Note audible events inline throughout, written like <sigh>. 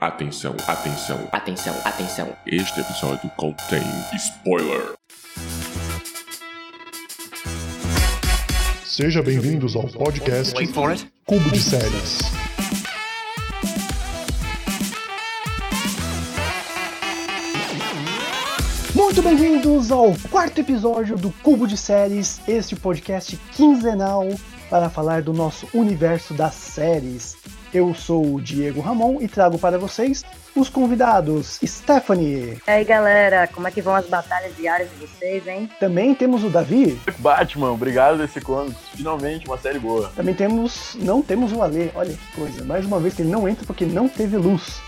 Atenção, atenção, Atenção, atenção. este episódio contém spoiler. Seja bem-vindos ao podcast Wait for it. Cubo de Séries. Muito bem-vindos ao quarto episódio do Cubo de Séries, este podcast quinzenal para falar do nosso universo das séries. Eu sou o Diego Ramon e trago para vocês os convidados Stephanie. E aí galera, como é que vão as batalhas diárias de vocês, hein? Também temos o Davi. Batman, obrigado desse Comics. Finalmente uma série boa. Também temos. Não temos o Ale, olha que coisa. Mais uma vez que ele não entra porque não teve luz.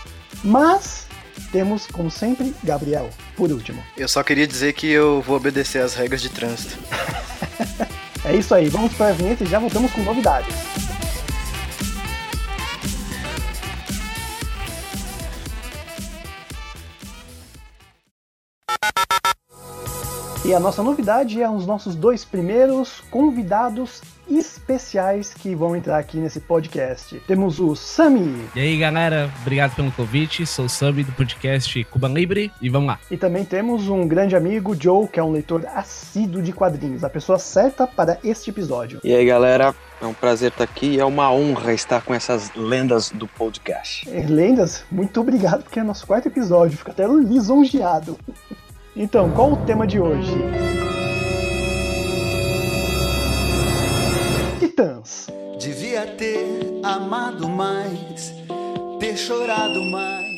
Mas temos, como sempre, Gabriel, por último. Eu só queria dizer que eu vou obedecer às regras de trânsito. <laughs> É isso aí, vamos para a vinheta e já voltamos com novidades. E a nossa novidade é os nossos dois primeiros convidados especiais que vão entrar aqui nesse podcast. Temos o Sami E aí galera, obrigado pelo convite. Sou o Sami do podcast Cuba Libre e vamos lá. e também temos um grande amigo, Joe, que é um leitor assíduo de quadrinhos, a pessoa certa para este episódio. E aí, galera, é um prazer estar aqui e é uma honra estar com essas lendas do podcast. É, Lendas, muito obrigado, porque é nosso quarto episódio, fico até lisonjeado. Então, qual o tema de hoje? Titãs. Devia ter amado mais, ter chorado mais.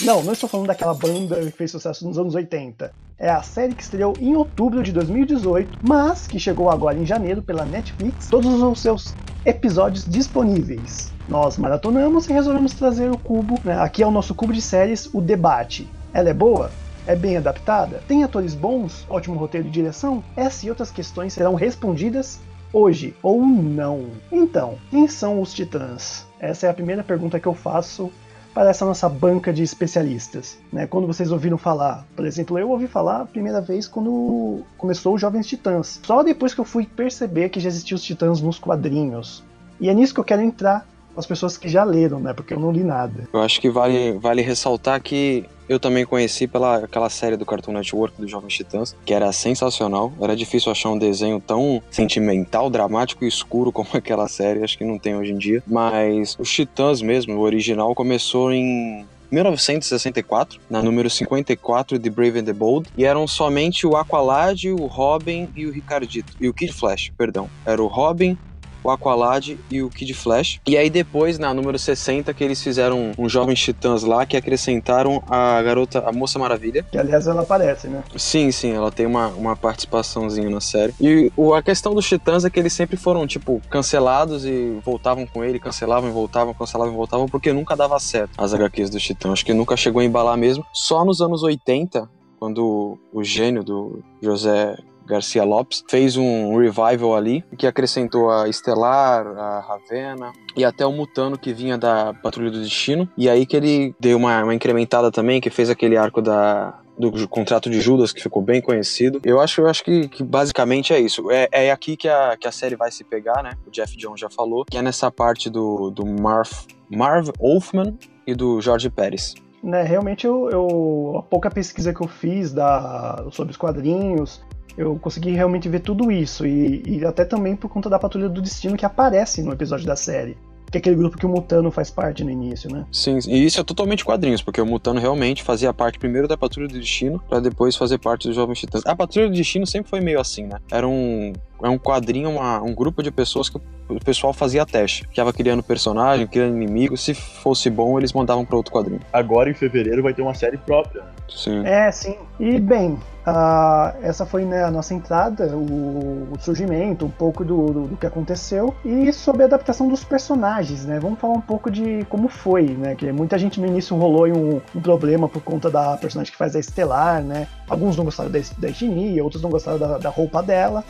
Não, não estou falando daquela banda que fez sucesso nos anos 80. É a série que estreou em outubro de 2018, mas que chegou agora em janeiro pela Netflix, todos os seus episódios disponíveis. Nós maratonamos e resolvemos trazer o cubo, né? aqui é o nosso cubo de séries, o debate. Ela é boa? É bem adaptada? Tem atores bons? Ótimo roteiro e direção? Essas e outras questões serão respondidas hoje ou não. Então, quem são os Titãs? Essa é a primeira pergunta que eu faço para essa nossa banca de especialistas. Né? Quando vocês ouviram falar, por exemplo, eu ouvi falar a primeira vez quando começou os Jovens Titãs. Só depois que eu fui perceber que já existiam os Titãs nos quadrinhos. E é nisso que eu quero entrar as pessoas que já leram, né? Porque eu não li nada. Eu acho que vale, vale ressaltar que eu também conheci pela aquela série do Cartoon Network dos Jovens Titãs, que era sensacional. Era difícil achar um desenho tão sentimental, dramático e escuro <laughs> como aquela série, acho que não tem hoje em dia. Mas os Titãs mesmo, o original, começou em 1964, na número 54 de Brave and the Bold, e eram somente o Aqualad, o Robin e o Ricardito. E o Kid Flash, perdão. Era o Robin, o Aqualad e o Kid Flash. E aí depois, na número 60, que eles fizeram um Jovens Titãs lá, que acrescentaram a garota, a Moça Maravilha. Que aliás ela aparece, né? Sim, sim, ela tem uma, uma participaçãozinha na série. E o, a questão dos Titãs é que eles sempre foram, tipo, cancelados e voltavam com ele, cancelavam e voltavam, cancelavam e voltavam, porque nunca dava certo as HQs dos Titãs. Acho que nunca chegou a embalar mesmo. Só nos anos 80, quando o gênio do José Garcia Lopes fez um revival ali que acrescentou a Estelar, a Ravena e até o Mutano que vinha da Patrulha do Destino. E aí que ele deu uma, uma incrementada também, que fez aquele arco da do contrato de Judas, que ficou bem conhecido. Eu acho, eu acho que, que basicamente é isso. É, é aqui que a, que a série vai se pegar, né? O Jeff Jones já falou, que é nessa parte do, do Marv, Marv Wolfman e do Jorge Pérez. né, realmente eu, eu- a pouca pesquisa que eu fiz da, sobre os quadrinhos, eu consegui realmente ver tudo isso e, e até também por conta da Patrulha do Destino que aparece no episódio da série, que é aquele grupo que o Mutano faz parte no início, né? Sim, e isso é totalmente quadrinhos, porque o Mutano realmente fazia parte primeiro da Patrulha do Destino, pra depois fazer parte dos Jovens Titãs. A Patrulha do Destino sempre foi meio assim, né? Era um, é um quadrinho, uma- um grupo de pessoas que o pessoal fazia teste. Ficava criando personagem, criando inimigo. Se fosse bom, eles mandavam pra outro quadrinho. Agora em fevereiro vai ter uma série própria. Sim. É, sim. E bem, ah, essa foi né, a nossa entrada, o, o surgimento, um pouco do, do, do que aconteceu e sobre a adaptação dos personagens, né? Vamos falar um pouco de como foi, né? Que muita gente no início rolou um, um problema por conta da personagem que faz a Estelar, né? Alguns não gostaram da, da etnia, outros não gostaram da, da roupa dela.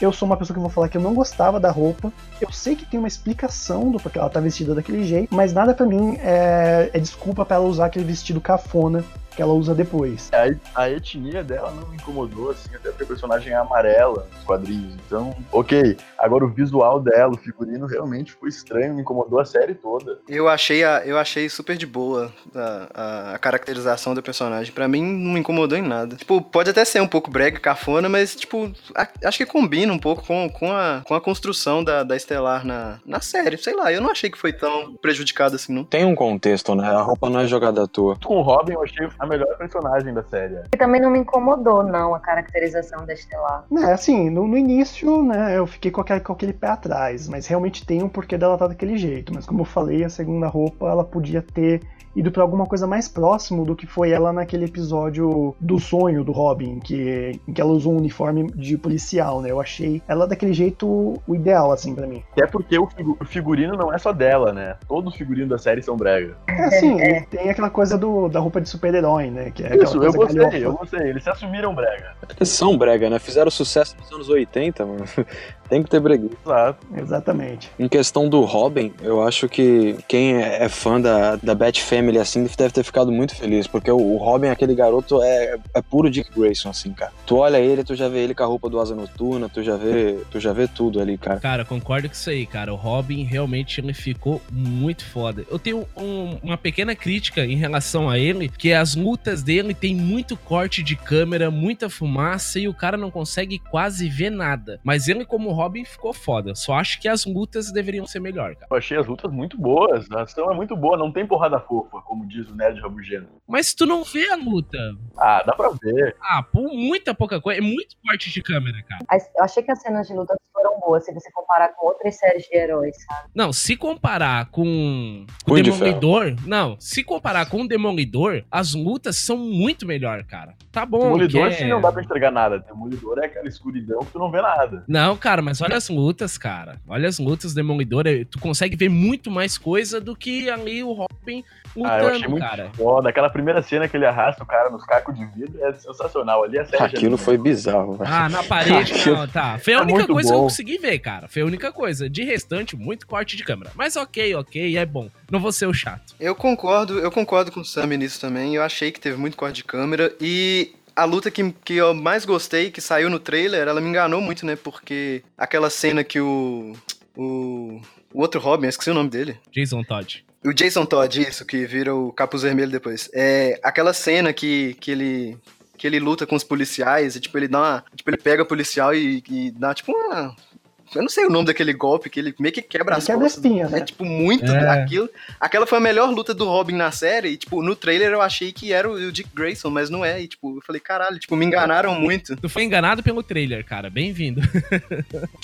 Eu sou uma pessoa que vou falar que eu não gostava da roupa. Eu sei que tem uma explicação do porquê ela tá vestida daquele jeito, mas nada pra mim é, é desculpa pra ela usar aquele vestido cafona que ela usa depois. A, a etnia dela não me incomodou, assim, até porque a personagem é amarela nos quadrinhos. Então, ok. Agora o visual dela, o figurino, realmente ficou estranho, me incomodou a série toda. Eu achei, a, eu achei super de boa a, a, a caracterização do personagem. Pra mim, não me incomodou em nada. Tipo, pode até ser um pouco brega, cafona, mas, tipo, a- acho que combina um pouco com, com, a, com a construção da, da Estelar na, na série. Sei lá, eu não achei que foi tão prejudicado assim, não. Tem um contexto, né? A roupa não é jogada à toa. Com o Robin, eu achei a melhor personagem da série. E também não me incomodou, não, a caracterização da Estelar. É, assim, no, no início, né, eu fiquei com aquele, com aquele pé atrás, mas realmente tem um porquê dela estar daquele jeito. Mas como eu falei, a segunda roupa, ela podia ter ido pra alguma coisa mais próximo do que foi ela naquele episódio do sonho do Robin, que, em que ela usou um uniforme de policial, né? Eu achei ela daquele jeito o ideal, assim, pra mim. Até porque o, figu- o figurino não é só dela, né? Todos os figurinos da série são brega. É assim, ele tem aquela coisa do, da roupa de super-herói, né? Que é Isso, eu gostei, galhofa. eu gostei. Eles se assumiram brega. Eles são brega, né? Fizeram sucesso nos anos 80, mano. Tem que ter brega. Exato. Exatamente. Em questão do Robin, eu acho que quem é é fã da, da Bat Family, assim, deve ter ficado muito feliz, porque o, o Robin, aquele garoto, é, é puro Dick Grayson, assim, cara. Tu olha ele, tu já vê ele com a roupa do Asa Noturna, tu já vê, tu já vê tudo ali, cara. Cara, concordo com isso aí, cara. O Robin realmente ele ficou muito foda. Eu tenho um- uma pequena crítica em relação a ele, que as lutas dele tem muito corte de câmera, muita fumaça e o cara não consegue quase ver nada. Mas ele como Robin ficou foda. Só acho que as lutas deveriam ser melhor, cara. Eu achei as lutas muito boas. A ação é muito boa, não tem porrada fofa, como diz o Nerd Rabugento. Mas tu não vê a luta. Ah, dá pra ver. Ah, por muita pouca coisa. É muito corte de câmera, cara. Eu achei que as cenas de luta foram boas, se você comparar com outras séries de heróis, sabe? Não, se comparar com o de Demolidor, não, se comparar com o Demolidor, as lutas são muito melhor, cara. Tá bom. Demolidor, que é- sim, não dá pra enxergar nada. Demolidor é aquela escuridão que tu não vê nada. Não, cara, mas olha as lutas, cara. Olha as lutas do Demolidor. é- Tu consegue ver muito mais coisa do que ali o Robin Ah, eu achei lutando, muito cara. foda. Aquela primeira cena que ele arrasta o cara nos cacos de vidro é sensacional. Ali a série já Aquilo foi bizarro, velho. Ah, na parede, Aquilo- não, tá. Foi a É única muito coisa que eu bom. consegui ver, cara. Foi a única coisa. De restante, muito corte de câmera. Mas ok, ok, é bom. Não vou ser o chato. Eu concordo, eu concordo com o Sam nisso também. Eu achei que teve muito corte de câmera e a luta que, que eu mais gostei, que saiu no trailer, ela me enganou muito, né? Porque aquela cena que o. O, o outro Robin, esqueci o nome dele. Jason Todd. O Jason Todd, isso, que vira o capuz vermelho depois. É aquela cena que, que ele. Que ele luta com os policiais e, tipo, ele dá uma. Tipo, ele pega o policial e, e dá, tipo, uma. Eu não sei o nome daquele golpe, que ele meio que quebra Ele as quebra espinha, né? É, tipo, muito É. aquilo. Aquela foi a melhor luta do Robin na série. E, tipo, no trailer eu achei que era o, o Dick Grayson, mas não é. E, tipo, eu falei, caralho, tipo, me enganaram muito. Tu foi enganado pelo trailer, cara. Bem-vindo.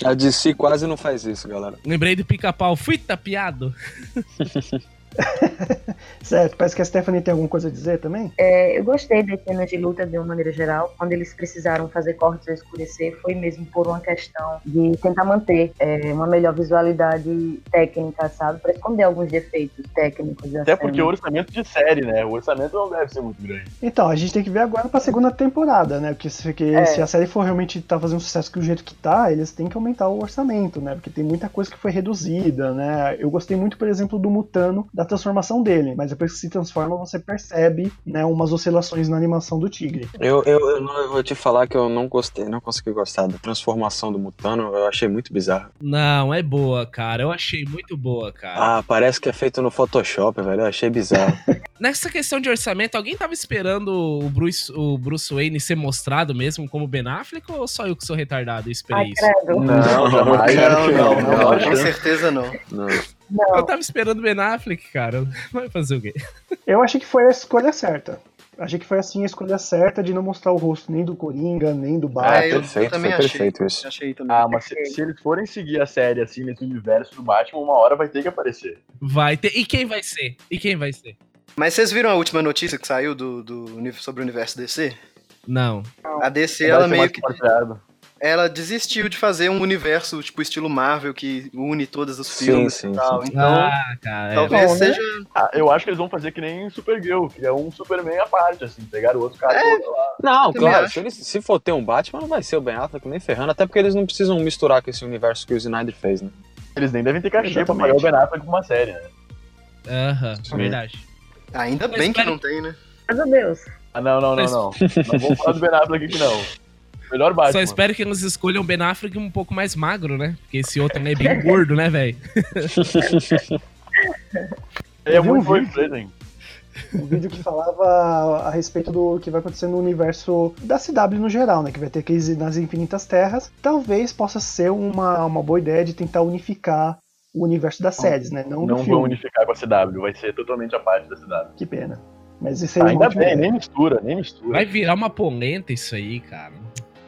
A DC quase não faz isso, galera. Lembrei do pica-pau. Fui tapeado. <laughs> <laughs> Certo, parece que a Stephanie tem alguma coisa a dizer também? É, eu gostei das cenas de luta de uma maneira geral. Quando eles precisaram fazer cortes a escurecer, foi mesmo por uma questão de tentar manter é, uma melhor visualidade técnica, sabe? Pra esconder alguns defeitos técnicos. da Até porque cena. o orçamento de série, né? O orçamento não deve ser muito grande. Então, a gente tem que ver agora pra segunda temporada, né? Porque se, porque É. se a série for realmente tá fazendo sucesso do jeito que tá, eles têm que aumentar o orçamento, né? Porque tem muita coisa que foi reduzida, né? Eu gostei muito, por exemplo, do Mutano, da transformação dele, mas depois que se transforma, você percebe, né, umas oscilações na animação do tigre. Eu, eu, eu, não- eu vou te falar que eu não gostei, não consegui gostar da transformação do Mutano, eu achei muito bizarro. Não, é boa, cara. Eu achei muito boa, cara. Ah, parece que é feito no Photoshop, velho, eu achei bizarro. Nessa questão de orçamento, alguém tava esperando o Bruce, o Bruce Wayne ser mostrado mesmo como Ben Affleck ou só eu que sou retardado e esperei Ai, isso? credo. Não. Não, não, não, não, não, com não. certeza não. Não. Eu Não, tava esperando Ben Affleck, cara. Vai fazer o quê? Eu achei que foi a escolha certa. Achei que foi assim a escolha certa de não mostrar o rosto nem do Coringa, nem do Batman. eu perfeito, também foi achei. perfeito isso. Achei também. Ah, mas se, se eles forem seguir a série assim nesse universo do Batman, uma hora vai ter que aparecer. Vai ter. E quem vai ser? E quem vai ser? Mas vocês viram a última notícia que saiu do, do, sobre o universo DC? Não. A DC, Vai ela meio que. compartilhado. Ela desistiu de fazer um universo, tipo, estilo Marvel, que une todos os Sim, filmes sim, e tal. sim. Então, ah, cara. é- talvez né? seja. Ah, eu acho que eles vão fazer que nem Supergirl, que é um Superman à parte, assim, pegar o outro cara É. e lá. Não, claro, se, eles- se for ter um Batman, não vai ser o Ben Affleck nem ferrando, até porque eles não precisam misturar com esse universo que o Snyder fez, né? Eles nem devem ter cachê pra Exatamente. pagar o Ben Affleck com uma série, né? Aham, Sim. verdade. Ainda Mas bem que não tem, né? Graças a Deus. Ah, não, não, não, Mas- não. Não vou falar do Ben Affleck aqui, não. Melhor Só Batman. espero que eles escolham o Ben Affleck um pouco mais magro, né? Porque esse outro é bem <laughs> gordo, né, velho? <laughs> É um muito vídeo. frustrating. Um vídeo que falava a respeito do que vai acontecer no universo da CW no geral, né? Que vai ter crise nas infinitas terras. Talvez possa ser uma, uma boa ideia de tentar unificar o universo das séries, né? Não, Não vão unificar com a CW, vai ser totalmente a parte da CW. Que pena. Mas isso aí Ah, ainda bem, nem mistura, nem mistura. Vai virar uma polenta isso aí, cara.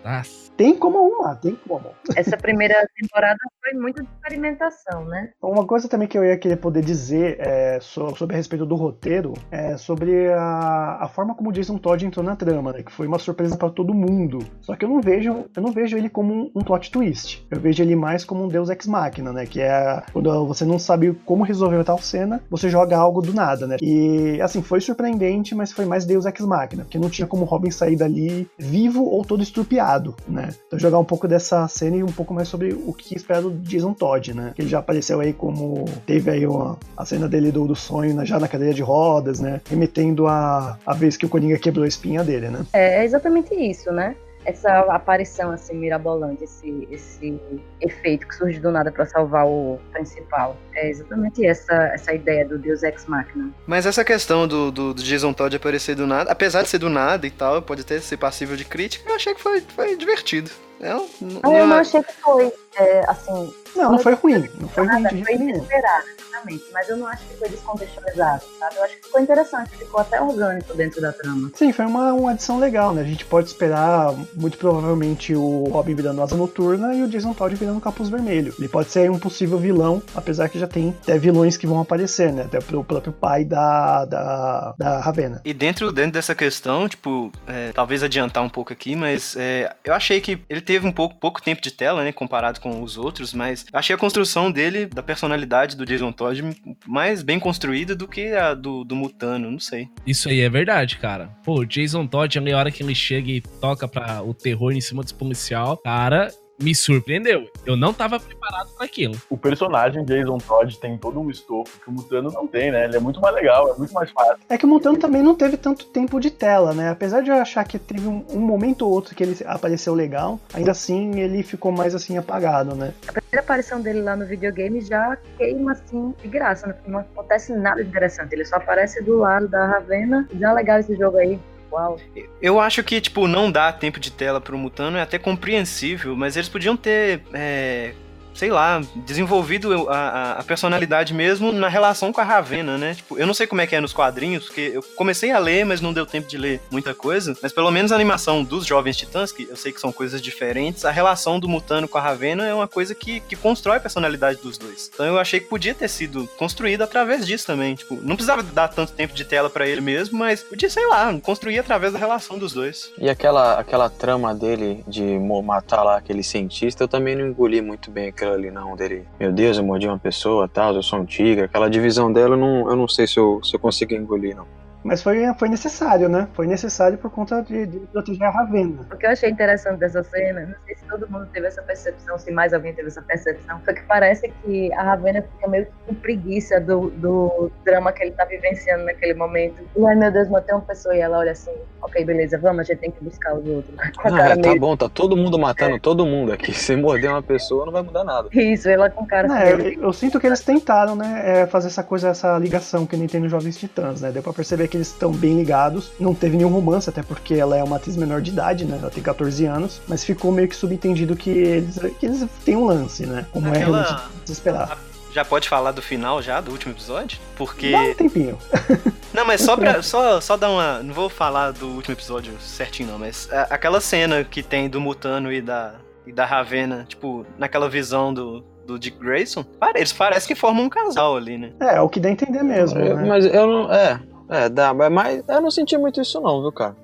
Nossa. Tem como arrumar, tem como arrumar. Essa primeira temporada foi muito de experimentação, né? Uma coisa também que eu ia querer poder dizer é, so- sobre a respeito do roteiro é sobre a, a forma como o Jason Todd entrou na trama, né? Que foi uma surpresa para todo mundo. Só que eu não vejo, eu não vejo ele como um, plot twist. Eu vejo ele mais como um Deus ex machina, né? Que é quando você não sabe como resolver tal cena, você joga algo do nada, né? E assim foi surpreendente, mas foi mais Deus ex machina, porque não tinha como Robin sair dali vivo ou todo estrupiado, né? Então jogar um pouco dessa cena e um pouco mais sobre o que espera do Jason Todd, né? Que ele já apareceu aí como teve aí uma, a cena dele do, do sonho na- já na cadeira de rodas, né? Remetendo a, a vez que o Coringa quebrou a espinha dele, né? É, é exatamente isso, né? Essa aparição assim mirabolante, esse, esse efeito que surge do nada pra salvar o principal. É exatamente essa, essa ideia do Deus Ex Machina. Mas essa questão do, do, do Jason Todd aparecer do nada, apesar de ser do nada e tal, pode até ser passível de crítica, eu achei que foi, foi divertido. Eu, não- Ah, eu não não- achei que foi, é, assim, Não, não foi ruim. Não foi ruim de foi jeito nenhum. inesperado, exatamente. Mas eu não acho que foi descontextualizado, sabe? Eu acho que ficou interessante, ficou até orgânico dentro da trama. Sim, foi uma, uma adição legal, né? A gente pode esperar, muito provavelmente, o Robin virando asa noturna e o Jason Todd virando capuz vermelho. Ele pode ser um possível vilão, apesar que já tem até vilões que vão aparecer, né? Até pro próprio pai da, da, da Ravena. E dentro, dentro dessa questão, tipo, é, talvez adiantar um pouco aqui, mas é, eu achei que ele teve um pouco, pouco tempo de tela, né, comparado com os outros, mas achei a construção dele, da personalidade do Jason Todd, mais bem construída do que a do, do Mutano, não sei. Isso aí é verdade, cara. Pô, o Jason Todd, a hora que ele chega e toca pra o terror em cima dos policial, cara, me surpreendeu. Eu não tava preparado pra aquilo. O personagem Jason Todd tem todo um estofo que o Mutano não tem, né? Ele é muito mais legal, é muito mais fácil. É que o Mutano também não teve tanto tempo de tela, né? Apesar de eu achar que teve um, um momento ou outro que ele apareceu legal, ainda assim ele ficou mais assim apagado, né? A primeira aparição dele lá no videogame já queima assim de graça, né? não acontece nada de interessante. Ele só aparece do lado da Ravena. Já legal esse jogo aí. Uau. Eu acho que, tipo, não dar tempo de tela pro Mutano é até compreensível, mas eles podiam ter, é, sei lá, desenvolvido a, a- personalidade mesmo na relação com a Ravena, né? Tipo, eu não sei como é que é nos quadrinhos, porque eu comecei a ler, mas não deu tempo de ler muita coisa. Mas pelo menos a animação dos Jovens Titãs, que eu sei que são coisas diferentes, a relação do Mutano com a Ravena é uma coisa que, que constrói a personalidade dos dois. Então eu achei que podia ter sido construído através disso também. Tipo, não precisava dar tanto tempo de tela pra ele mesmo, mas podia, sei lá, construir através da relação dos dois. E aquela, aquela trama dele de matar lá aquele cientista, eu também não engoli muito bem aquilo ali, não. Dele, meu Deus, eu mordi uma pessoa, tal, eu sou um tigre. Aquela divisão dela, eu não, eu não sei se eu, se eu consigo engolir, não. Mas foi, foi necessário, né? Foi necessário por conta de, de proteger a Ravena. O que eu achei interessante dessa cena, não sei se todo mundo teve essa percepção, se mais alguém teve essa percepção, foi que parece que a Ravena fica meio que com preguiça do, do drama que ele tá vivenciando naquele momento. E ai meu Deus, matei uma pessoa e ela olha assim, ok, beleza, vamos, a gente tem que buscar os outros. <laughs> Ah, cara é, tá meio- bom, tá todo mundo matando todo mundo aqui. <laughs> Se morder uma pessoa, não vai mudar nada. Isso, ela com cara Não, assim, eu, eu sinto que eles tentaram, né, é, fazer essa coisa, essa ligação que nem tem nos Jovens Titãs, né? Deu pra perceber que eles estão bem ligados. Não teve nenhum romance, até porque ela é uma atriz menor de idade, né? Ela tem 14 anos, mas ficou meio que subentendido que eles, que eles têm um lance, né? Como é Aquela- realmente de se esperar. Já pode falar do final já, do último episódio? Porque. Dá um tempinho. <laughs> Não, mas só pra. Só, só dar uma. Não vou falar do último episódio certinho, não, mas a- aquela cena que tem do Mutano e da, e da Ravena, tipo, naquela visão do, do Dick Grayson, eles parecem que formam um casal ali, né? É, é o que dá a entender mesmo, Eu- né? mas eu não. É, é, dá, mas eu não senti muito isso, não, viu, cara?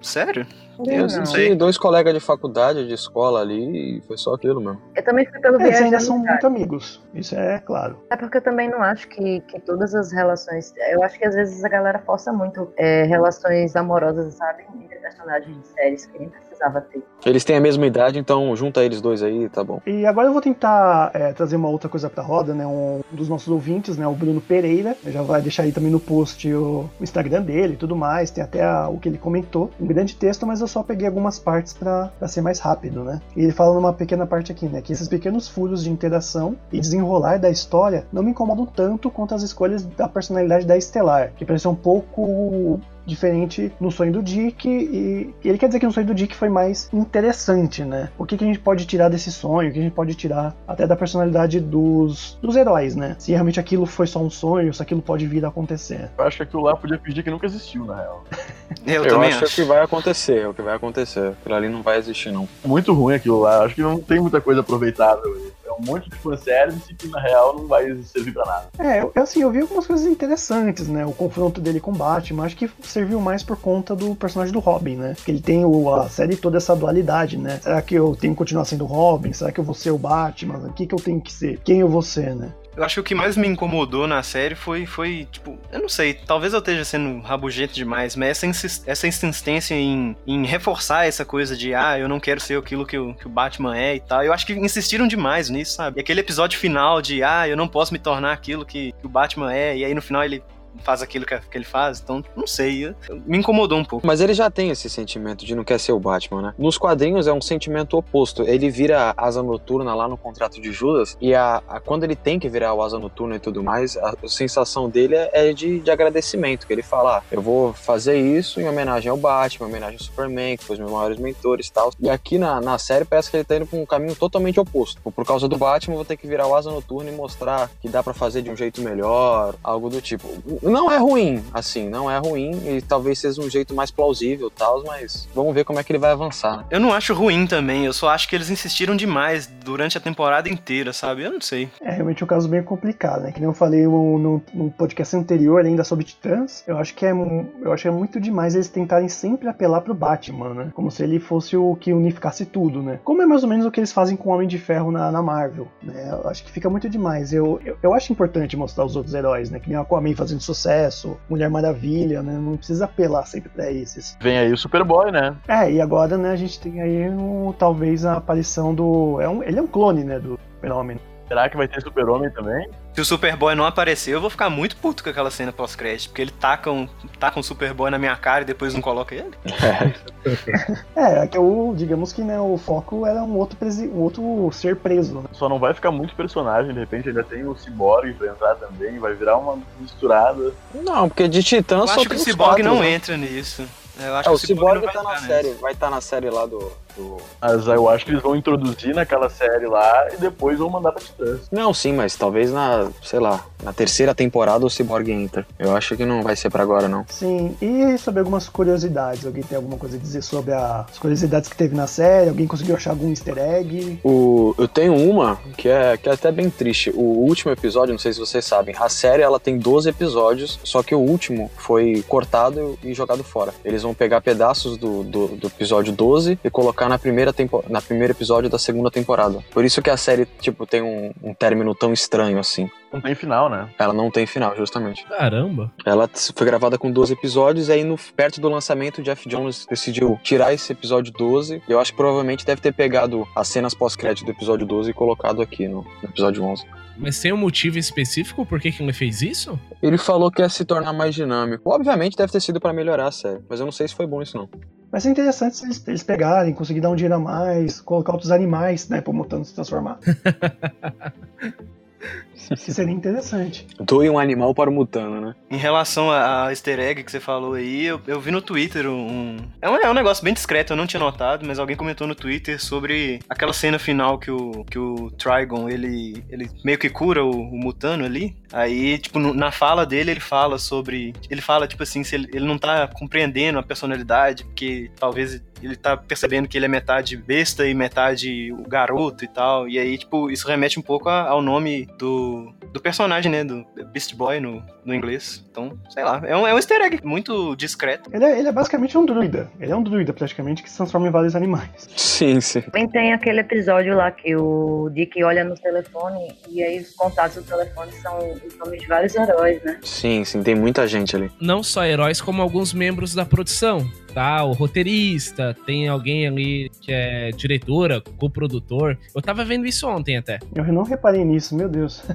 Sério? Eu Não. assisti dois colegas de faculdade, de escola ali, e foi só aquilo mesmo. Eu também fui pelo Eles viés ainda da são muito amigos. Isso é claro. É porque eu também não acho que, que todas as relações. Eu acho que às vezes a galera força muito é, relações amorosas, sabe? Entre personagens de séries que nem precisava ter. Eles têm a mesma idade, então junta eles dois aí, tá bom. E agora eu vou tentar é, trazer uma outra coisa pra roda, né? Um dos nossos ouvintes, né? O Bruno Pereira. Eu já vai deixar aí também no post o, Instagram dele e tudo mais. Tem até a- o que ele comentou. Um grande texto, mas eu só peguei algumas partes pra pra ser mais rápido, né? E ele fala numa pequena parte aqui, né? Que esses pequenos furos de interação e desenrolar da história não me incomodam tanto quanto as escolhas da personalidade da Estelar, que parece um pouco diferente no sonho do Dick e ele quer dizer que no sonho do Dick foi mais interessante, né? O que, que a gente pode tirar desse sonho, o que a gente pode tirar até da personalidade dos, dos heróis, né? Se realmente aquilo foi só um sonho, se aquilo pode vir a acontecer. Eu acho que aquilo lá podia pedir que nunca existiu, na real. <laughs> Eu, Eu, também acho, acho. que vai acontecer, é o que vai acontecer. Aquilo ali não vai existir, não. Muito ruim aquilo lá. Acho que não tem muita coisa aproveitável. É um monte de fanservice que, na real, não vai servir pra nada. É, eu, assim, eu vi algumas coisas interessantes, né? O confronto dele com o Batman, acho que serviu mais por conta do personagem do Robin, né? Que ele tem o, a série toda essa dualidade, né? Será que eu tenho que continuar sendo Robin? Será que eu vou ser o Batman? O que, que eu tenho que ser? Quem eu vou ser, né? Eu acho que o que mais me incomodou na série foi, foi tipo, eu não sei, talvez eu esteja sendo rabugento demais, mas essa, essa insistência em, em reforçar essa coisa de, ah, eu não quero ser aquilo que o, que o Batman é e tal. Eu acho que insistiram demais nisso, sabe? E aquele episódio final de, ah, eu não posso me tornar aquilo que, que o Batman é, e aí no final ele faz aquilo que, ele faz, então, não sei, me incomodou um pouco. Mas ele já tem esse sentimento de não quer ser o Batman, né? Nos quadrinhos é um sentimento oposto. Ele vira asa noturna lá no contrato de Judas, e a, a- quando ele tem que virar o asa noturna e tudo mais, a, a sensação dele é, é de, de agradecimento. Que ele fala: ah, eu vou fazer isso em homenagem ao Batman, em homenagem ao Superman, que foi os meus maiores mentores e tal. E aqui na, na série parece que ele tá indo pra um caminho totalmente oposto. Tipo, Por causa do Batman, vou ter que virar o asa noturna e mostrar que dá pra fazer de um jeito melhor, algo do tipo. Não é ruim, assim, não é ruim, e talvez seja um jeito mais plausível e tal, mas vamos ver como é que ele vai avançar, né? Eu não acho ruim também, eu só acho que eles insistiram demais durante a temporada inteira, sabe? Eu não sei. É realmente um caso bem complicado, né? Que nem eu falei no, no, no podcast anterior ainda sobre Titãs, eu acho que é eu acho que é muito demais eles tentarem sempre apelar pro Batman, né? Como se ele fosse o que unificasse tudo, né? Como é mais ou menos o que eles fazem com o Homem de Ferro na, na Marvel, né? Eu acho que fica muito demais. Eu, eu, eu acho importante mostrar os outros heróis, né? Que nem o Aquaman fazendo sucesso, Mulher Maravilha, né? Não precisa apelar sempre pra esses. Vem aí o Superboy, né? É, e agora, né, a gente tem aí um, talvez a aparição do. É um, ele é um clone, né, do Fenômeno. Será que vai ter Super-Homem também? Se o Superboy não aparecer, eu vou ficar muito puto com aquela cena pós-crédito, porque ele taca um, taca um Superboy na minha cara e depois não coloca ele. É, <laughs> que o, digamos que né, o foco era um outro, presi- um outro ser preso, né? Só não vai ficar muito personagem, de repente ainda tem o Cyborg pra entrar também, vai virar uma misturada. Não, porque de Titã Eu só acho que o Cyborg não né? entra nisso. Eu acho É, o que o Cyborg Cyborg tá vai na entrar série, vai estar na série lá do, do- Mas eu acho que eles vão introduzir naquela série lá e depois vão mandar pra Titãs. Não, sim, mas talvez na, sei lá, na terceira temporada o Cyborg entra. Eu acho que não vai ser pra agora, não. Sim, e sobre algumas curiosidades. Alguém tem alguma coisa a dizer sobre a- as curiosidades que teve na série? Alguém conseguiu achar algum easter egg? O, eu tenho uma que é, que é até bem triste. O último episódio, não sei se vocês sabem, a série ela tem 12 episódios, só que o último foi cortado e jogado fora. Eles vão pegar pedaços do, do, do episódio 12 e colocar na primeira tempo, na primeiro episódio da segunda temporada. Por isso que a série, tipo, tem um, um término tão estranho assim. Não tem final, né? Ela não tem final, justamente. Caramba. Ela foi gravada com 12 episódios, e aí no, perto do lançamento, o Jeff Jones decidiu tirar esse episódio 12. Eu acho que provavelmente deve ter pegado as cenas pós-crédito do episódio 12 e colocado aqui no, no episódio 11. Mas tem um motivo específico por que, que ele fez isso? Ele falou que ia se tornar mais dinâmico. Obviamente deve ter sido pra melhorar a série, mas eu não sei se foi bom isso não. Vai ser interessante se eles, eles pegarem, conseguir dar um dinheiro a mais, colocar outros animais, né, pro mutante se transformar. <laughs> Isso seria interessante. Doe um animal para o Mutano, né? Em relação a, a easter egg que você falou aí, eu, eu vi no Twitter um. É um, é um negócio bem discreto, eu não tinha notado, mas alguém comentou no Twitter sobre aquela cena final que o, que o Trigon ele, ele meio que cura o, o Mutano ali. Aí, tipo, no- na fala dele, ele fala sobre. Ele fala, tipo assim, se ele, ele não tá compreendendo a personalidade, porque talvez ele tá percebendo que ele é metade besta e metade o garoto e tal. E aí, tipo, isso remete um pouco a- ao nome do, do personagem, né? Do Beast Boy no, no inglês. Então, sei lá. É um, é um easter egg muito discreto. Ele é, ele é basicamente um druida. Ele é um druida, praticamente, que se transforma em vários animais. <laughs> Sim, sim. Também tem aquele episódio lá que o Dick olha no telefone e aí os contatos do telefone são os nomes de vários heróis, né? Sim, sim, tem muita gente ali. Não só heróis, como alguns membros da produção. Tá, o roteirista, tem alguém ali que é diretora, co-produtor. Eu tava vendo isso ontem até. Eu não reparei nisso, meu Deus. <laughs>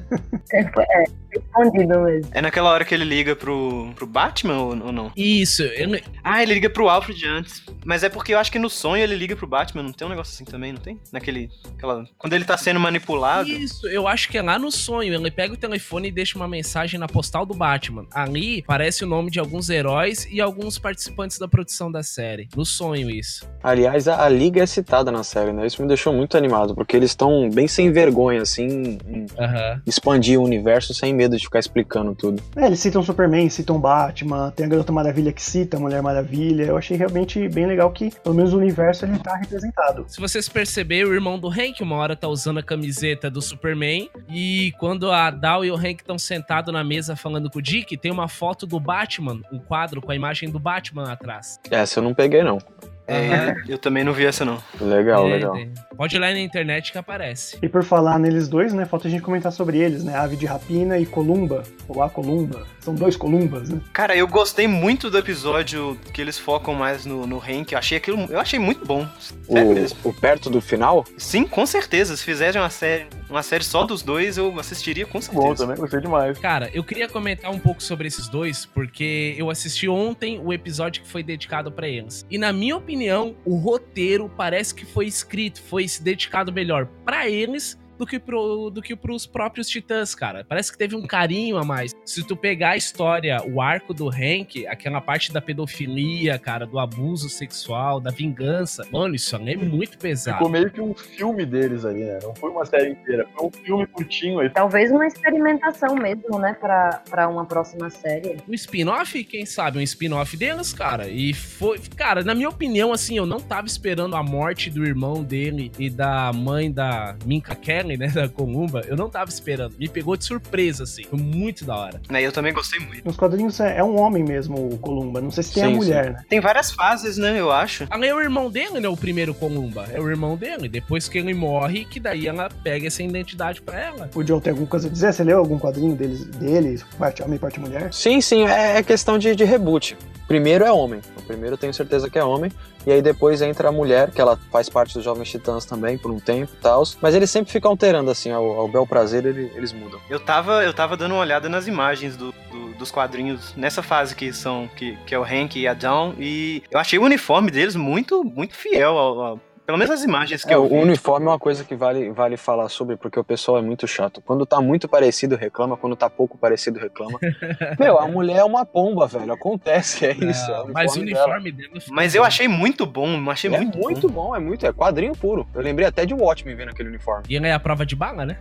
É, escondido mesmo. É naquela hora que ele liga pro, pro Batman ou, ou não? Isso, eu, Ah, ele liga pro Alfred antes. Mas é porque eu acho que no sonho ele liga pro Batman. Não tem um negócio assim também, não tem? Naquele. Aquela, quando ele tá sendo manipulado. Isso, eu acho que é lá no sonho. Ele pega o telefone e deixa uma mensagem na postal do Batman. Ali aparece o nome de alguns heróis e alguns participantes da produção da série. No sonho, isso. Aliás, a, a Liga é citada na série, né? Isso me deixou muito animado, porque eles estão bem sem vergonha, assim, em Aham. expandir o universo sem medo de ficar explicando tudo. É, eles citam Superman, citam Batman, tem a Garota Maravilha que cita a Mulher Maravilha. Eu achei realmente bem legal que, pelo menos, o universo ele tá representado. Se vocês perceberem, o irmão do Hank, uma hora tá usando a camiseta do Superman. E quando a Dal e o Hank estão sentados na mesa falando com o Dick, tem uma foto do Batman, um quadro com a imagem do Batman atrás. Essa eu não peguei, não. É, eu também não vi essa, não. Legal, É, legal. tem. Pode ir lá na internet que aparece. E por falar neles dois, né, falta a gente comentar sobre eles, né? Ave de Rapina e Columba, ou a Columba. São dois Columbas, né? Cara, eu gostei muito do episódio que eles focam mais no, no Hank. Eu achei aquilo. Eu achei muito bom. O, o perto do final? Sim, com certeza. Se fizerem uma série, uma série só dos dois, eu assistiria com Tá Bom, certeza. também gostei demais. Cara, eu queria comentar um pouco sobre esses dois, porque eu assisti ontem o episódio que foi dedicado pra eles. E na minha opinião, o roteiro parece que foi escrito, foi se dedicado melhor pra eles do que, pro, do que pros próprios titãs, cara. Parece que teve um carinho a mais. Se tu pegar a história, o arco do Hank, aquela parte da pedofilia, cara, do abuso sexual, da vingança, mano, isso é muito pesado. Ficou meio que um filme deles ali, né? Não foi uma série inteira, foi um filme curtinho aí. Talvez uma experimentação mesmo, né, pra, pra uma próxima série. Um spin-off, quem sabe? Um spin-off deles, cara. E foi. Cara, na minha opinião, assim, eu não tava esperando a morte do irmão dele e da mãe da Minka Né? Da Columba. Eu não tava esperando. Me pegou de surpresa, assim. Foi muito da hora. Né, eu também gostei muito. Nos quadrinhos é, é um homem mesmo, o Columba. Não sei se tem a Sim, mulher, né? Tem várias fases, né? Eu acho. Ali é o irmão dele, né? O primeiro Columba. É o irmão dele. Depois que ele morre, que daí ela pega essa identidade pra ela. O John tem alguma coisa a dizer? Você leu algum quadrinho deles, dele, parte homem, parte mulher? Sim, sim, é, é questão de, de reboot. Primeiro é homem. O primeiro eu tenho certeza que é homem. E aí depois entra a mulher, que ela faz parte dos Jovens Titãs também, por um tempo e tal. Mas eles sempre ficam alterando, assim, ao, ao bel prazer, ele- eles mudam. Eu tava, eu tava dando uma olhada nas imagens do- do- dos quadrinhos nessa fase que são que, que é o Hank e a Dawn e eu achei o uniforme deles muito muito fiel ao, ao- pelo menos as imagens que É, eu o vi. uniforme é uma coisa que vale, vale falar sobre, porque o pessoal é muito chato. Quando tá muito parecido, reclama. Quando tá pouco parecido, reclama. <laughs> Meu, a mulher é uma pomba, velho. Acontece, é isso. é Ah, mas o dela. uniforme dele. ficou Mas eu achei muito bom, eu achei É muito, muito, bom. bom, é muito. É quadrinho puro. Eu lembrei até de Watchmen vendo aquele uniforme. E ele é a prova de bala, né?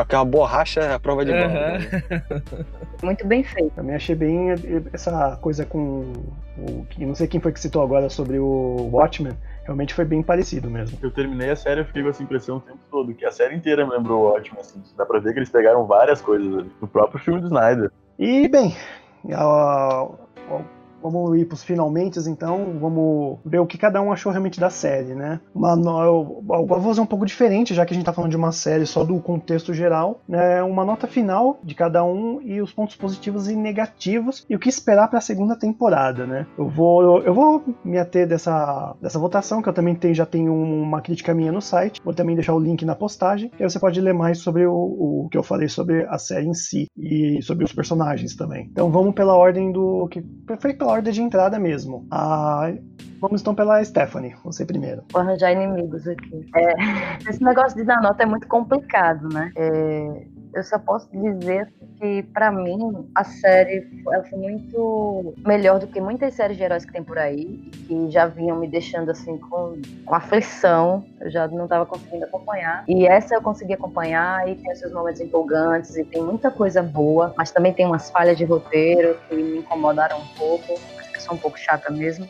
Aquela borracha é a prova de bala. Aham. <laughs> Muito bem feito. Também achei bem essa coisa com o não sei quem foi que citou agora sobre o Watchmen. Realmente foi bem parecido mesmo. Eu terminei a série, eu fiquei com essa impressão o tempo todo, que a série inteira me lembrou ótimo, assim. Dá pra ver que eles pegaram várias coisas ali. No próprio filme do Snyder. E bem, ah, ah, vamos ir pros finalmente, então. Vamos ver o que cada um achou realmente da série, né? Uma, eu, eu vou fazer um pouco diferente, já que a gente tá falando de uma série só do contexto geral, né? Uma nota final de cada um e os pontos positivos e negativos e o que esperar para a segunda temporada, né? Eu vou, eu, eu vou me ater dessa, dessa votação, que eu também tenho, já tenho uma crítica minha no site. Vou também deixar o link na postagem, e aí você pode ler mais sobre o, o que eu falei sobre a série em si e sobre os personagens também. Então vamos pela ordem do que foi pela ordem de entrada mesmo. A, vamos então pela Stephanie, você primeiro. Vou arranjar inimigos aqui. É, esse negócio de dar nota é muito complicado, né? É, eu só posso dizer que, pra mim, a série ela foi muito melhor do que muitas séries de heróis que tem por aí, que já vinham me deixando assim com, com aflição. Eu já não estava conseguindo acompanhar. E essa eu consegui acompanhar e tem seus momentos empolgantes e tem muita coisa boa, mas também tem umas falhas de roteiro que me incomodaram um pouco, acho que eu sou um pouco chata mesmo.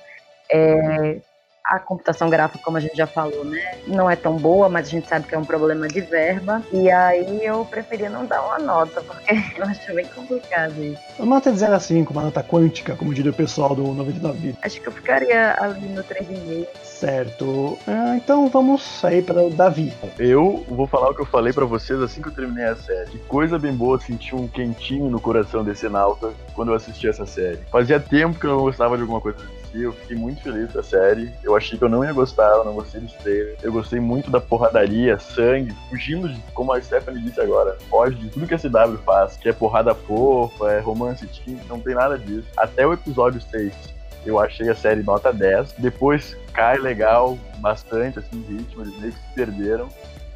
É, A computação gráfica, como a gente já falou, né, não é tão boa, mas a gente sabe que é um problema de verba. E aí eu preferia não dar uma nota, porque <laughs> eu acho bem complicado isso. Uma nota de 0 a 5, uma nota quântica, como diria o pessoal do 99 bits. Acho que eu ficaria ali no 3,5. Certo. Ah, então vamos aí para o Davi. Eu vou falar o que eu falei pra vocês assim que eu terminei a série. Que coisa bem boa sentir um quentinho no coração desse nauta quando eu assisti essa série. Fazia tempo que eu não gostava de alguma coisa assim. Eu fiquei muito feliz com a série. Eu achei que eu não ia gostar, eu não gostei dos trailers. Eu gostei muito da porradaria, sangue, fugindo de, como a Stephanie disse agora, foge de tudo que a CW faz, que é porrada fofa, é romance teen, não tem nada disso. Até o episódio 6 eu achei a série nota 10. Depois cai legal, bastante, assim, de ritmo, eles meio que se perderam.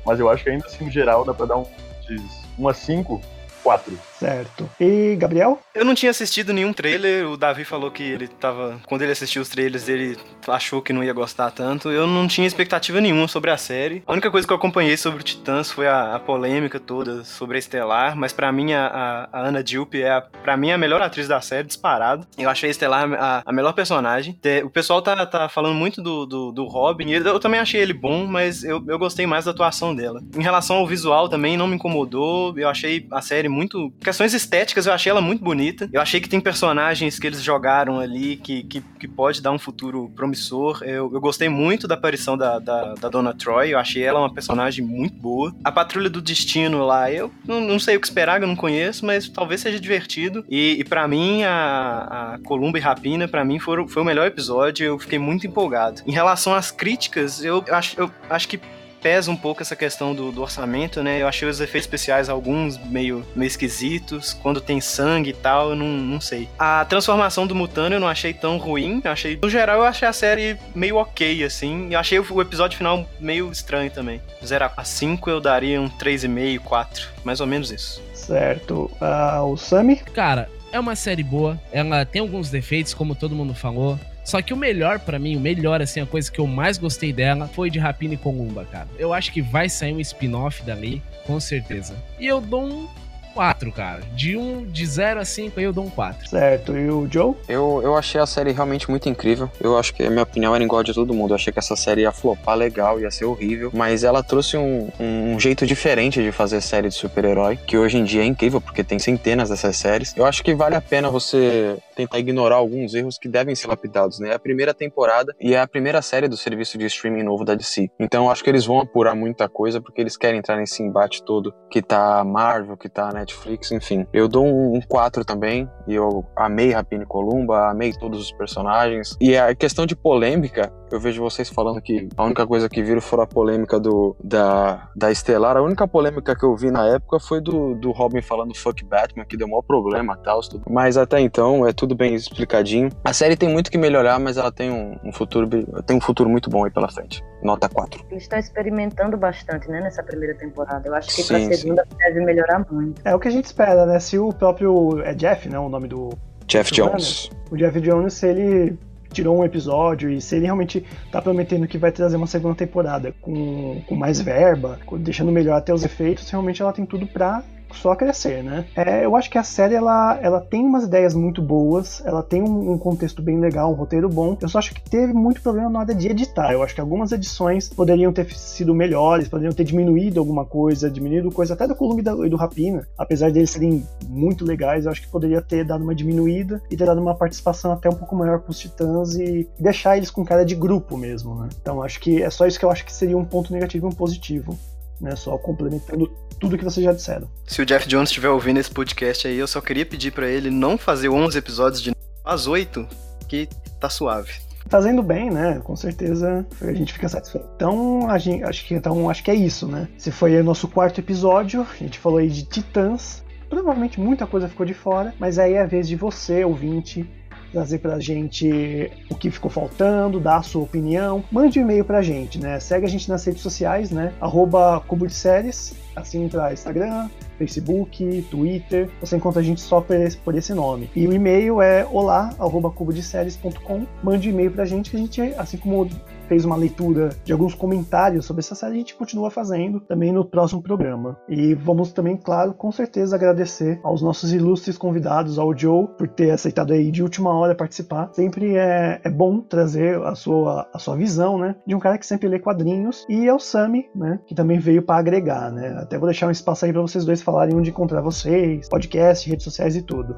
Mas eu acho que ainda assim, no geral, dá pra dar um, de 1 a 5, 4. Certo. E Gabriel? Eu não tinha assistido nenhum trailer, o Davi falou que ele tava. Quando ele assistiu os trailers, ele achou que não ia gostar tanto. Eu não tinha expectativa nenhuma sobre a série. A única coisa que eu acompanhei sobre o Titãs foi a, a polêmica toda sobre a Estelar, mas para mim a, a, Ana Dilp é a, pra mim a melhor atriz da série, disparado. Eu achei a Estelar a, a melhor personagem. O pessoal tá, tá falando muito do, do, do Robin, e eu também achei ele bom, mas eu, eu gostei mais da atuação dela. Em relação ao visual também, não me incomodou. Eu achei a série muito. Questões estéticas, eu achei ela muito bonita. Eu achei que tem personagens que eles jogaram ali que, que, que pode dar um futuro promissor. Eu, eu gostei muito da aparição da, da, da, Dona Troy, eu achei ela uma personagem muito boa. A Patrulha do Destino lá, eu não, não sei o que esperar, eu não conheço, mas talvez seja divertido. E, e para mim, a, a Columba e Rapina, para mim, foi, foi o melhor episódio, eu fiquei muito empolgado. Em relação às críticas, eu, eu acho, eu acho que pesa um pouco essa questão do, do, orçamento, né? Eu achei os efeitos especiais, alguns meio, meio esquisitos. Quando tem sangue e tal, eu não, não sei. A transformação do Mutano eu não achei tão ruim. Eu achei, no geral, eu achei a série meio ok, assim. Eu achei o, episódio final meio estranho também. 0 a 5 eu daria um 3,5, 4. Mais ou menos isso. Certo. Uh, o Sami? Cara, é uma série boa. Ela tem alguns defeitos, como todo mundo falou. Só que o melhor para mim, o melhor, assim, a coisa que eu mais gostei dela foi de Rapina e Columba, cara. Eu acho que vai sair um spin-off dali, com certeza. E eu dou um 4, cara. De, um, de 0 a 5 aí eu dou um 4. Certo. E o Joe? Eu, eu achei a série realmente muito incrível. Eu acho que a minha opinião era igual a de todo mundo. Eu achei que essa série ia flopar legal, ia ser horrível. Mas ela trouxe um, um jeito diferente de fazer série de super-herói, que hoje em dia é incrível, porque tem centenas dessas séries. Eu acho que vale a pena você tentar ignorar alguns erros que devem ser lapidados, né? É a primeira temporada e é a primeira série do serviço de streaming novo da DC. Então eu acho que eles vão apurar muita coisa, porque eles querem entrar nesse embate todo que tá Marvel, que tá Netflix, enfim. Eu dou um 4 também, e eu amei Rapine Columba, amei todos os personagens. E a questão de polêmica, eu vejo vocês falando que a única coisa que viram foi a polêmica do, da, da Estelar. A única polêmica que eu vi na época foi do, do Robin falando fuck Batman, que deu maior problema e tal. Mas até então é tudo bem explicadinho. A série tem muito que melhorar, mas ela tem um, um futuro tem um futuro muito bom aí pela frente. Nota 4. Eles estão experimentando bastante, né, nessa primeira temporada. Eu acho que sim, pra segunda sim. deve melhorar muito. É o que a gente espera, né? Se o próprio. É Jeff, né? O nome do. Jeff Jones. O Jeff Jones, se ele tirou um episódio e se ele realmente tá prometendo que vai trazer uma segunda temporada com, com mais verba, deixando melhor até os efeitos, realmente ela tem tudo pra só crescer, né? É, eu acho que a série ela, ela tem umas ideias muito boas, ela tem um, um, contexto bem legal, um roteiro bom. Eu só acho que teve muito problema na hora de editar. Eu acho que algumas edições poderiam ter sido melhores, poderiam ter diminuído alguma coisa, diminuído coisa até do Columbi e do Rapina. Apesar deles serem muito legais, eu acho que poderia ter dado uma diminuída e ter dado uma participação até um pouco maior com os Titãs e deixar eles com cara de grupo mesmo, né? Então acho que é só isso que eu acho que seria um ponto negativo e um positivo né? Só complementando tudo que vocês já disseram. Se o Jeff Jones estiver ouvindo esse podcast aí, eu só queria pedir para ele não fazer 11 episódios de as 8, que tá suave. Fazendo bem, né? Com certeza a gente fica satisfeito. Então, a gente, acho que então acho que é isso, né? Se foi o nosso quarto episódio, a gente falou aí de Titãs. Provavelmente muita coisa ficou de fora, mas aí é a vez de você, ouvinte, trazer pra gente o que ficou faltando, dar a sua opinião. Mande um e-mail pra gente, né? Segue a gente nas redes sociais, né? Arroba Cubo de Séries assim para Instagram, Facebook, Twitter, você encontra a gente só por esse, nome. E o e-mail é olá@cubodeséries.com. Mande um e-mail pra gente que a gente, assim como fez uma leitura de alguns comentários sobre essa série, a gente continua fazendo também no próximo programa. E vamos também, claro, com certeza agradecer aos nossos ilustres convidados, ao Joe, por ter aceitado aí de última hora participar. Sempre é, é bom trazer a sua, a sua visão, né, de um cara que sempre lê quadrinhos, e ao Sami, né, que também veio para agregar, né. Até vou deixar um espaço aí para vocês dois falarem onde encontrar vocês, podcast, redes sociais e tudo.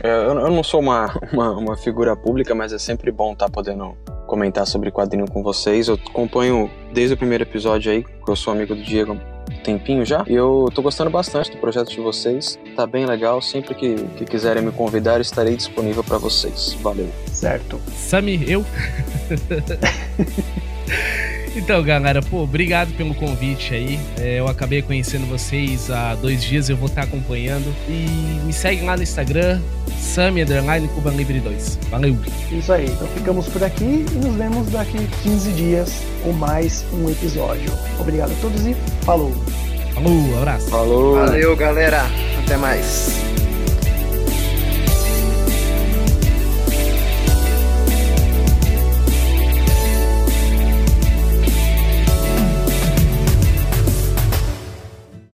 É, eu, eu não sou uma, <laughs> uma, uma, figura pública, mas é sempre bom estar tá podendo comentar sobre quadrinho com vocês. Eu acompanho desde o primeiro episódio aí, que eu sou amigo do Diego há um tempinho já. E eu tô gostando bastante do projeto de vocês. Tá bem legal. Sempre que, que quiserem me convidar, estarei disponível para vocês. Valeu. Certo. Sami, eu? <laughs> Então, galera, pô, obrigado pelo convite aí. É, eu acabei conhecendo vocês há dois dias, eu vou estar acompanhando. E me segue lá no Instagram, Sami Underline Cuban Libre 2. Valeu! Isso aí, então ficamos por aqui e nos vemos daqui 15 dias com mais um episódio. Obrigado a todos e falou! Falou, abraço! Falou! Valeu, galera! Até mais!